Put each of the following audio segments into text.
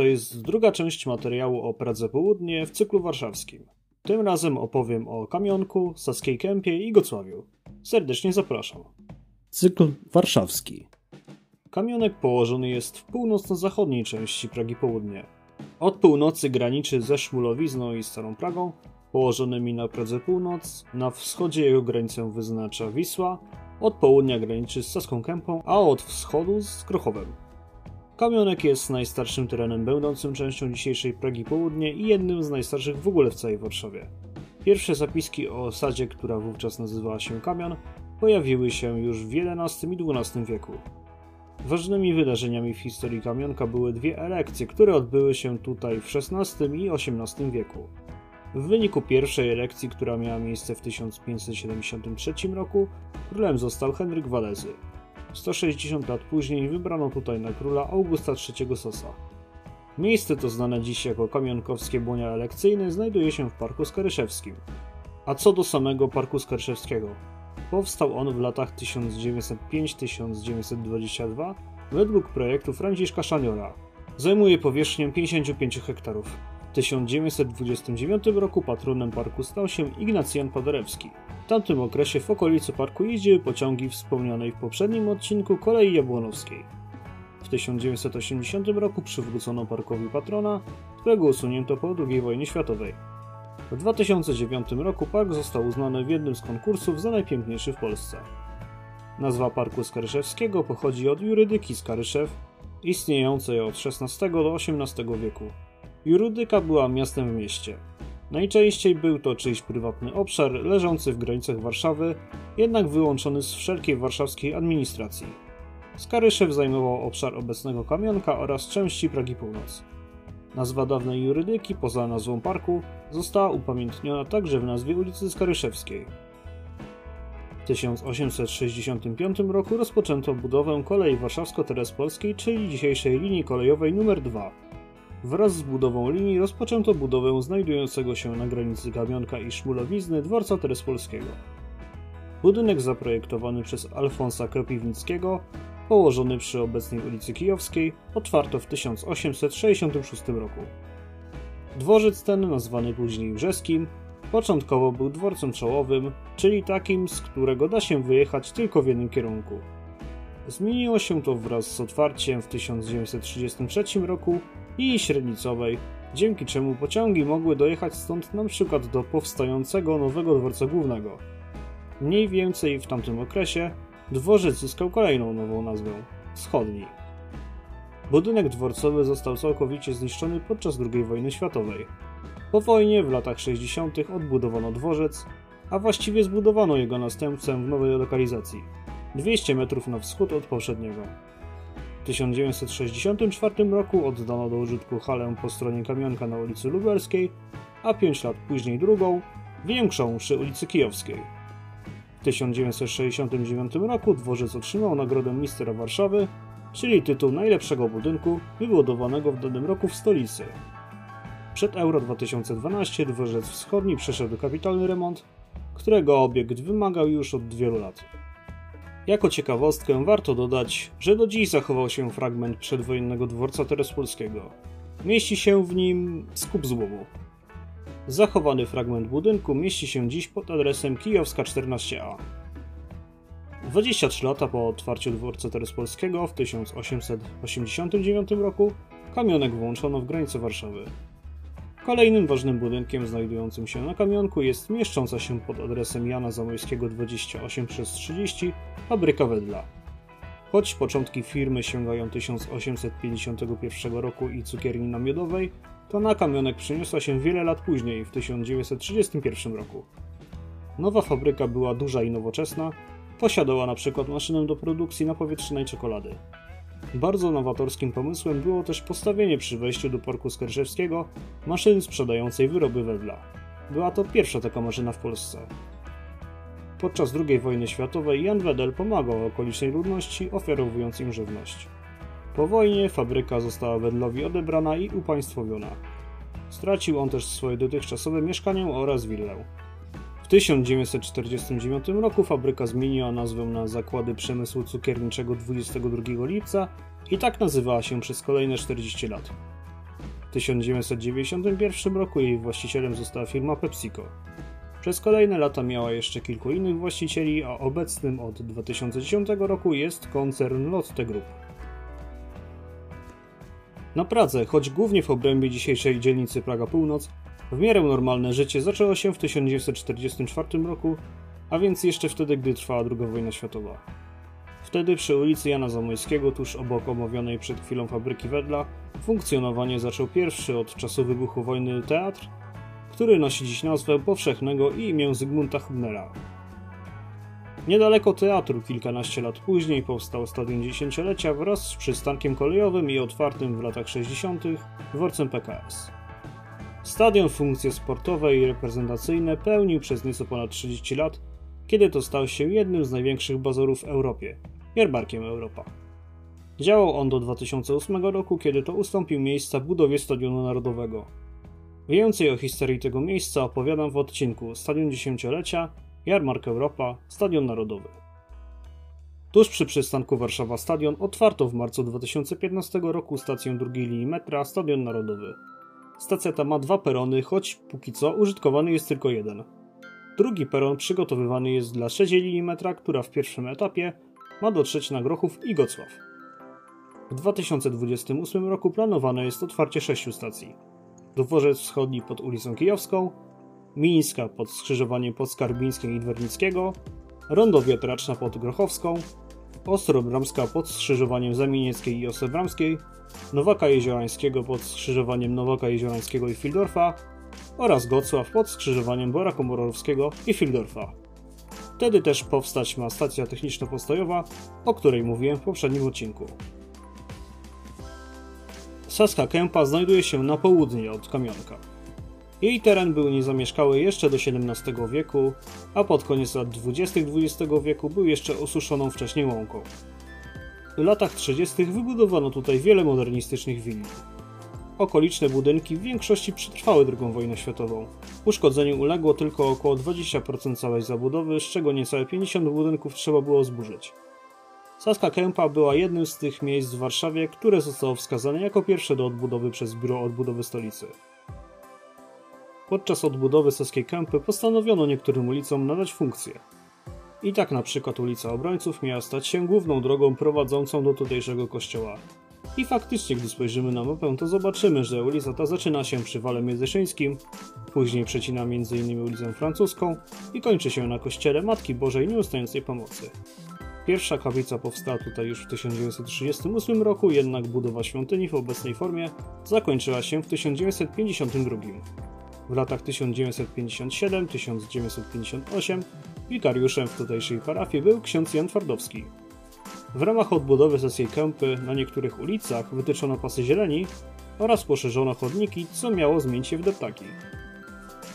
To jest druga część materiału o Pradze Południe w cyklu warszawskim. Tym razem opowiem o Kamionku, Saskiej Kępie i Gocławiu. Serdecznie zapraszam. Cykl warszawski. Kamionek położony jest w północno-zachodniej części Pragi Południe. Od północy graniczy ze Szmulowizną i Starą Pragą, położonymi na Pradze Północ, na wschodzie jego granicę wyznacza Wisła, od południa graniczy z Saską Kępą, a od wschodu z Krochowem. Kamionek jest najstarszym terenem będącym częścią dzisiejszej Pragi Południe i jednym z najstarszych w ogóle w całej Warszawie. Pierwsze zapiski o osadzie, która wówczas nazywała się Kamion, pojawiły się już w XI i XII wieku. Ważnymi wydarzeniami w historii Kamionka były dwie elekcje, które odbyły się tutaj w XVI i XVIII wieku. W wyniku pierwszej elekcji, która miała miejsce w 1573 roku, królem został Henryk Walezy. 160 lat później wybrano tutaj na króla Augusta III Sosa. Miejsce to znane dziś jako Kamionkowskie Błonia Elekcyjne znajduje się w Parku Skaryszewskim. A co do samego Parku Skaryszewskiego? Powstał on w latach 1905-1922 według projektu Franciszka Szaniora. Zajmuje powierzchnię 55 hektarów. W 1929 roku patronem parku stał się Ignacjan Paderewski. W tamtym okresie w okolicy parku jeździły pociągi wspomnianej w poprzednim odcinku kolei jabłonowskiej. W 1980 roku przywrócono parkowi patrona, którego usunięto po II wojnie światowej. W 2009 roku park został uznany w jednym z konkursów za najpiękniejszy w Polsce. Nazwa Parku Skaryszewskiego pochodzi od jurydyki Skaryszew, istniejącej od XVI do XVIII wieku. Jurydyka była miastem w mieście. Najczęściej był to czyjś prywatny obszar leżący w granicach Warszawy, jednak wyłączony z wszelkiej warszawskiej administracji. Skaryszew zajmował obszar obecnego Kamionka oraz części Pragi Północ. Nazwa dawnej jurydyki, poza nazwą parku, została upamiętniona także w nazwie ulicy Skaryszewskiej. W 1865 roku rozpoczęto budowę kolei warszawsko-terespolskiej, czyli dzisiejszej linii kolejowej nr 2. Wraz z budową linii rozpoczęto budowę znajdującego się na granicy Kamionka i Szmulowizny dworca terespolskiego. Budynek zaprojektowany przez Alfonsa Kropiwnickiego, położony przy obecnej ulicy Kijowskiej, otwarto w 1866 roku. Dworzec ten, nazwany później Brzeskim, początkowo był dworcem czołowym, czyli takim, z którego da się wyjechać tylko w jednym kierunku. Zmieniło się to wraz z otwarciem w 1933 roku linii średnicowej, dzięki czemu pociągi mogły dojechać stąd np. do powstającego nowego dworca głównego. Mniej więcej w tamtym okresie dworzec zyskał kolejną nową nazwę Wschodni. Budynek dworcowy został całkowicie zniszczony podczas II wojny światowej. Po wojnie w latach 60. odbudowano dworzec, a właściwie zbudowano jego następcę w nowej lokalizacji 200 metrów na wschód od poprzedniego. W 1964 roku oddano do użytku halę po stronie Kamionka na ulicy Lubelskiej, a 5 lat później drugą, większą przy ulicy Kijowskiej. W 1969 roku dworzec otrzymał nagrodę Mistera Warszawy, czyli tytuł najlepszego budynku wybudowanego w danym roku w stolicy. Przed Euro 2012 dworzec wschodni przeszedł kapitalny remont, którego obiekt wymagał już od wielu lat. Jako ciekawostkę warto dodać, że do dziś zachował się fragment przedwojennego dworca terespolskiego. Mieści się w nim skup złomu. Zachowany fragment budynku mieści się dziś pod adresem Kijowska 14a. 23 lata po otwarciu dworca terespolskiego w 1889 roku kamionek włączono w granice Warszawy. Kolejnym ważnym budynkiem znajdującym się na kamionku jest mieszcząca się pod adresem Jana Zamojskiego 28 przez 30 fabryka Wedla. Choć początki firmy sięgają 1851 roku i cukierni namiodowej, to na kamionek przeniosła się wiele lat później, w 1931 roku. Nowa fabryka była duża i nowoczesna, posiadała na przykład maszynę do produkcji napowietrzonej czekolady. Bardzo nowatorskim pomysłem było też postawienie przy wejściu do Parku Skarżewskiego maszyny sprzedającej wyroby wedla. Była to pierwsza taka maszyna w Polsce. Podczas II wojny światowej Jan Wedel pomagał okolicznej ludności, ofiarowując im żywność. Po wojnie fabryka została Wedlowi odebrana i upaństwowiona. Stracił on też swoje dotychczasowe mieszkanie oraz willę. W 1949 roku fabryka zmieniła nazwę na Zakłady Przemysłu Cukierniczego 22 lipca i tak nazywała się przez kolejne 40 lat. W 1991 roku jej właścicielem została firma PepsiCo. Przez kolejne lata miała jeszcze kilku innych właścicieli, a obecnym od 2010 roku jest koncern Lotte Group. Na Pradze, choć głównie w obrębie dzisiejszej dzielnicy Praga Północ, w miarę normalne życie zaczęło się w 1944 roku, a więc jeszcze wtedy, gdy trwała II wojna światowa. Wtedy przy ulicy Jana Zamojskiego, tuż obok omawianej przed chwilą fabryki Wedla, funkcjonowanie zaczął pierwszy od czasu wybuchu wojny teatr, który nosi dziś nazwę powszechnego i imię Zygmunta Hubnera. Niedaleko teatru kilkanaście lat później powstał stadion dziesięciolecia wraz z przystankiem kolejowym i otwartym w latach 60. dworcem PKS. Stadion funkcje sportowe i reprezentacyjne pełnił przez nieco ponad 30 lat, kiedy to stał się jednym z największych bazorów w Europie, jarmarkiem Europa. Działał on do 2008 roku, kiedy to ustąpił miejsca budowie Stadionu Narodowego. Więcej o historii tego miejsca opowiadam w odcinku Stadion Dziesięciolecia, Jarmark Europa, Stadion Narodowy. Tuż przy przystanku Warszawa Stadion otwarto w marcu 2015 roku stację drugiej linii metra Stadion Narodowy. Stacja ta ma dwa perony, choć póki co użytkowany jest tylko jeden. Drugi peron przygotowywany jest dla trzeciej linii metra, która w pierwszym etapie ma dotrzeć na Grochów i Gocław. W 2028 roku planowane jest otwarcie sześciu stacji. Dworzec Wschodni pod ulicą Kijowską, Mińska pod skrzyżowaniem Podskarbińskiego i Dwernickiego, Rondo Wiatraczna pod Grochowską, Ostrobramska pod skrzyżowaniem Zamienieckiej i Ostrobramskiej, Nowaka Jeziorańskiego pod skrzyżowaniem Nowaka Jeziorańskiego i Fildorfa oraz Gocław pod skrzyżowaniem Bora Komorowskiego i Fildorfa. Wtedy też powstać ma stacja techniczno-postojowa, o której mówiłem w poprzednim odcinku. Saska Kępa znajduje się na południe od Kamionka. Jej teren był niezamieszkały jeszcze do XVII wieku, a pod koniec lat 20. XX wieku był jeszcze osuszoną wcześniej łąką. W latach 30. wybudowano tutaj wiele modernistycznych willi. Okoliczne budynki w większości przetrwały II wojnę światową. Uszkodzeniu uległo tylko około 20% całej zabudowy, z czego niecałe 50 budynków trzeba było zburzyć. Saska Kępa była jednym z tych miejsc w Warszawie, które zostało wskazane jako pierwsze do odbudowy przez Biuro Odbudowy Stolicy. Podczas odbudowy Saskiej Kępy postanowiono niektórym ulicom nadać funkcję. I tak na przykład ulica Obrońców miała stać się główną drogą prowadzącą do tutejszego kościoła. I faktycznie, gdy spojrzymy na mapę, to zobaczymy, że ulica ta zaczyna się przy Wale Międzyszyńskim, później przecina m.in. ulicę Francuską i kończy się na kościele Matki Bożej Nieustającej Pomocy. Pierwsza kaplica powstała tutaj już w 1938 roku, jednak budowa świątyni w obecnej formie zakończyła się w 1952. W latach 1957-1958 wikariuszem w tutejszej parafii był ksiądz Jan Twardowski. W ramach odbudowy Saskiej Kępy na niektórych ulicach wytyczono pasy zieleni oraz poszerzono chodniki, co miało zmienić się w deptaki.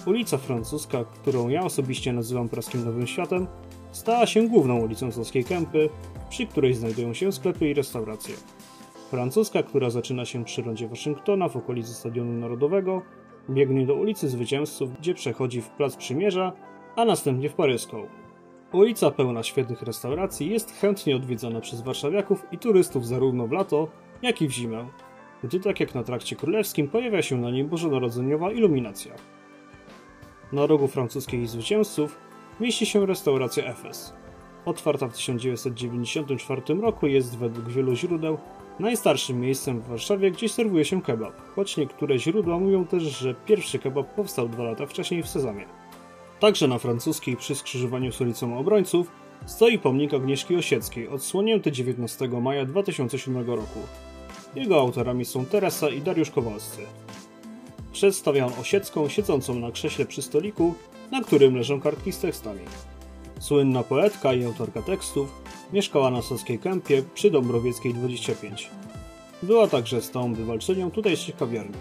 Ulica Francuska, którą ja osobiście nazywam praskim Nowym Światem, stała się główną ulicą Saskiej Kępy, przy której znajdują się sklepy i restauracje. Francuska, która zaczyna się przy rondzie Waszyngtona w okolicy Stadionu Narodowego, biegnie do ulicy Zwycięzców, gdzie przechodzi w Plac Przymierza, a następnie w Paryską. Ulica pełna świetnych restauracji jest chętnie odwiedzana przez warszawiaków i turystów zarówno w lato, jak i w zimę, gdy tak jak na trakcie królewskim pojawia się na nim bożonarodzeniowa iluminacja. Na rogu francuskiej zwycięzców mieści się restauracja Efes. Otwarta w 1994 roku jest według wielu źródeł najstarszym miejscem w Warszawie, gdzie serwuje się kebab, choć niektóre źródła mówią też, że pierwszy kebab powstał dwa lata wcześniej w Sezamie. Także na francuskiej przy skrzyżowaniu z ulicą Obrońców stoi pomnik Agnieszki Osieckiej, odsłonięty 19 maja 2007 roku. Jego autorami są Teresa i Dariusz Kowalscy. Przedstawia on Osiecką siedzącą na krześle przy stoliku, na którym leżą kartki z tekstami. Słynna poetka i autorka tekstów mieszkała na Saskiej Kępie przy Dąbrowieckiej 25. Była także stałą bywalczynią tutejszych kawiarni.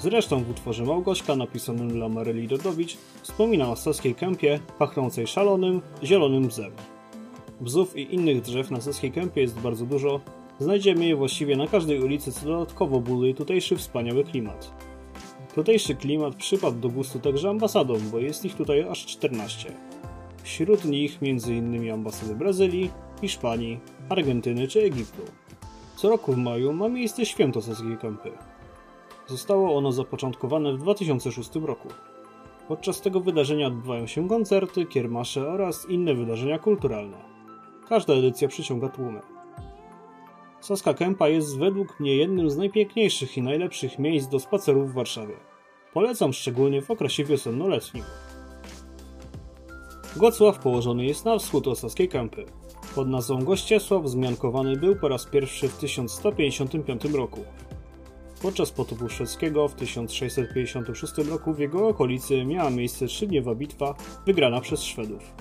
Zresztą w utworze Małgośka napisanym dla Maryli Dodowicz wspomina o Saskiej Kępie pachnącej szalonym, zielonym bzem. Bzów i innych drzew na Saskiej Kępie jest bardzo dużo, znajdziemy je właściwie na każdej ulicy, co dodatkowo buduje tutejszy wspaniały klimat. Tutejszy klimat przypadł do gustu także ambasadom, bo jest ich tutaj aż 14. Wśród nich m.in. ambasady Brazylii, Hiszpanii, Argentyny czy Egiptu. Co roku w maju ma miejsce święto Saskiej Kępy. Zostało ono zapoczątkowane w 2006 roku. Podczas tego wydarzenia odbywają się koncerty, kiermasze oraz inne wydarzenia kulturalne. Każda edycja przyciąga tłumy. Saska Kępa jest według mnie jednym z najpiękniejszych i najlepszych miejsc do spacerów w Warszawie. Polecam szczególnie w okresie wiosenno-letnim. Gocław położony jest na wschód od Saskiej Kępy. Pod nazwą Gościesław wzmiankowany był po raz pierwszy w 1155 roku. Podczas potopu szwedzkiego w 1656 roku w jego okolicy miała miejsce trzydniowa bitwa wygrana przez Szwedów.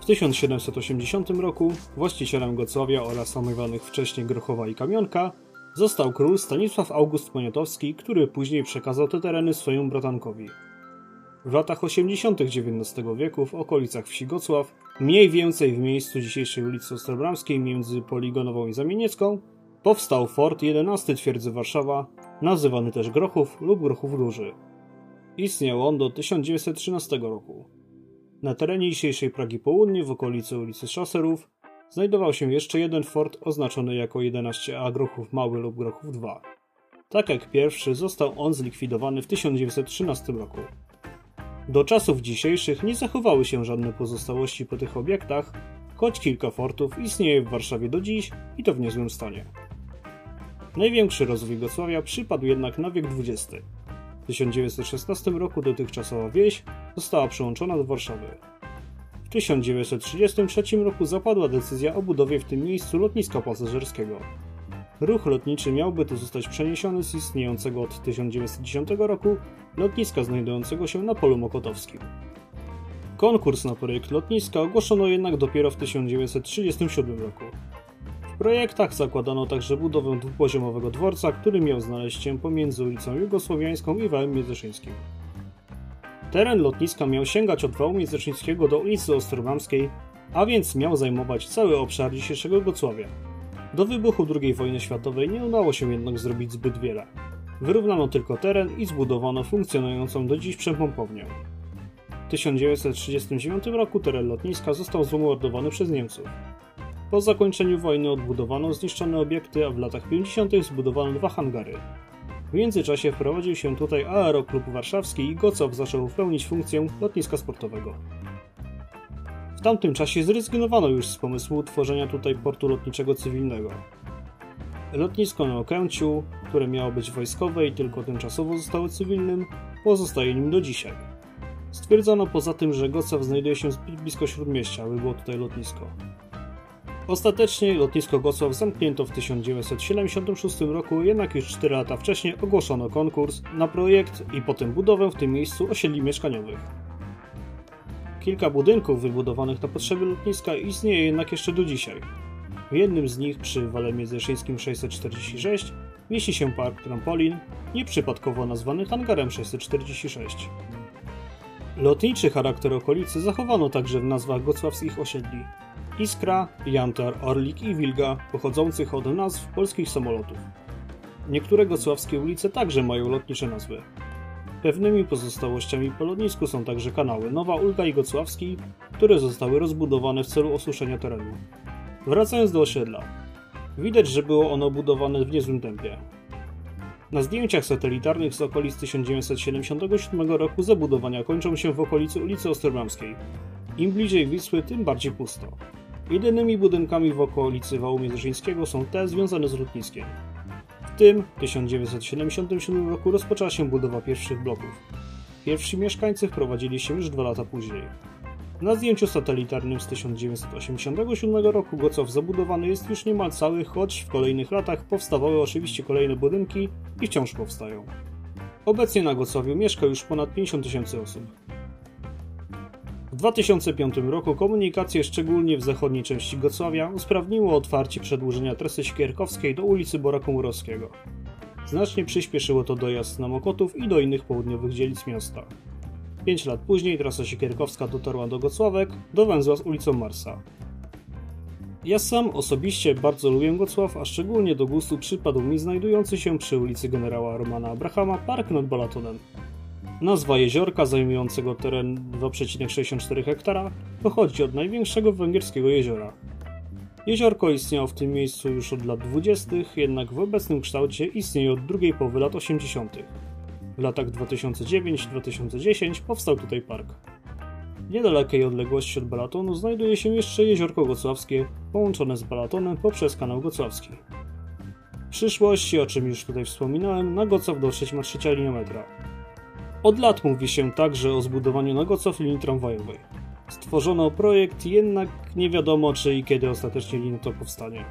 W 1780 roku właścicielem Gocławia oraz omówionych wcześniej Grochowa i Kamionka został król Stanisław August Poniatowski, który później przekazał te tereny swojemu bratankowi. W latach 80. XIX wieku w okolicach wsi Gocław, mniej więcej w miejscu dzisiejszej ulicy Ostrobramskiej między Poligonową i Zamieniecką, powstał fort 11 twierdzy Warszawa, nazywany też Grochów lub Grochów Duży. Istniał on do 1913 roku. Na terenie dzisiejszej Pragi Południe, w okolicy ulicy Szaserów, znajdował się jeszcze jeden fort oznaczony jako 11A Grochów Mały lub Grochów II. Tak jak pierwszy, został on zlikwidowany w 1913 roku. Do czasów dzisiejszych nie zachowały się żadne pozostałości po tych obiektach, choć kilka fortów istnieje w Warszawie do dziś i to w niezłym stanie. Największy rozwój Gocławia przypadł jednak na wiek XX. W 1916 roku dotychczasowa wieś została przyłączona do Warszawy. W 1933 roku zapadła decyzja o budowie w tym miejscu lotniska pasażerskiego. Ruch lotniczy miałby tu zostać przeniesiony z istniejącego od 1910 roku lotniska znajdującego się na polu mokotowskim. Konkurs na projekt lotniska ogłoszono jednak dopiero w 1937 roku. W projektach zakładano także budowę dwupoziomowego dworca, który miał znaleźć się pomiędzy ulicą Jugosłowiańską i wałem Międzyszyńskim. Teren lotniska miał sięgać od wału Międzyszyńskiego do ulicy Ostrobramskiej, a więc miał zajmować cały obszar dzisiejszego Gocławia. Do wybuchu II wojny światowej nie udało się jednak zrobić zbyt wiele. Wyrównano tylko teren i zbudowano funkcjonującą do dziś przepompownię. W 1939 roku teren lotniska został zmordowany przez Niemców. Po zakończeniu wojny odbudowano zniszczone obiekty, a w latach 50. zbudowano dwa hangary. W międzyczasie wprowadził się tutaj Aeroklub Warszawski i Gocow zaczął pełnić funkcję lotniska sportowego. Tamtym czasie zrezygnowano już z pomysłu utworzenia tutaj portu lotniczego cywilnego. Lotnisko na Okęciu, które miało być wojskowe i tylko tymczasowo zostało cywilnym, pozostaje nim do dzisiaj. Stwierdzono poza tym, że Gocow znajduje się zbyt blisko śródmieścia, aby było tutaj lotnisko. Ostatecznie lotnisko Gocław zamknięto w 1976 roku, jednak już 4 lata wcześniej ogłoszono konkurs na projekt i potem budowę w tym miejscu osiedli mieszkaniowych. Kilka budynków wybudowanych na potrzeby lotniska istnieje jednak jeszcze do dzisiaj. W jednym z nich przy Wale Międzyszyńskim 646 mieści się park Trampolin, nieprzypadkowo nazwany hangarem 646. Lotniczy charakter okolicy zachowano także w nazwach gocławskich osiedli. Iskra, Jantar, Orlik i Wilga pochodzących od nazw polskich samolotów. Niektóre gocławskie ulice także mają lotnicze nazwy. Pewnymi pozostałościami po lotnisku są także kanały Nowa Ulga i Gocławski, które zostały rozbudowane w celu osuszenia terenu. Wracając do osiedla. Widać, że było ono budowane w niezłym tempie. Na zdjęciach satelitarnych z okolic 1977 roku zabudowania kończą się w okolicy ulicy Ostrobramskiej. Im bliżej Wisły, tym bardziej pusto. Jedynymi budynkami w okolicy wału Międzyszyńskiego są te związane z lotniskiem. W tym 1977 roku rozpoczęła się budowa pierwszych bloków. Pierwsi mieszkańcy wprowadzili się już dwa lata później. Na zdjęciu satelitarnym z 1987 roku Gocow zabudowany jest już niemal cały, choć w kolejnych latach powstawały oczywiście kolejne budynki i wciąż powstają. Obecnie na Gocowiu mieszka już ponad 50 tysięcy osób. W 2005 roku komunikację szczególnie w zachodniej części Gocławia usprawniło otwarcie przedłużenia trasy Sikierkowskiej do ulicy Bora Komorowskiego. Znacznie przyspieszyło to dojazd na Mokotów i do innych południowych dzielnic miasta. Pięć lat później trasa Sikierkowska dotarła do Gocławek, do węzła z ulicą Marsa. Ja sam osobiście bardzo lubię Gocław, a szczególnie do gustu przypadł mi znajdujący się przy ulicy generała Romana Abrahama park nad Balatonem. Nazwa jeziorka zajmującego teren 2,64 hektara pochodzi od największego węgierskiego jeziora. Jeziorko istniało w tym miejscu już od lat 20., jednak w obecnym kształcie istnieje od drugiej połowy lat 80. W latach 2009-2010 powstał tutaj park. W niedalekiej odległości od Balatonu znajduje się jeszcze Jeziorko Gocławskie, połączone z Balatonem poprzez kanał Gocławski. W przyszłości, o czym już tutaj wspominałem, na Gocław dotrzeć ma trzecia linia metra. Od lat mówi się także o zbudowaniu na Gocław linii tramwajowej. Stworzono projekt, jednak nie wiadomo czy i kiedy ostatecznie linia to powstanie.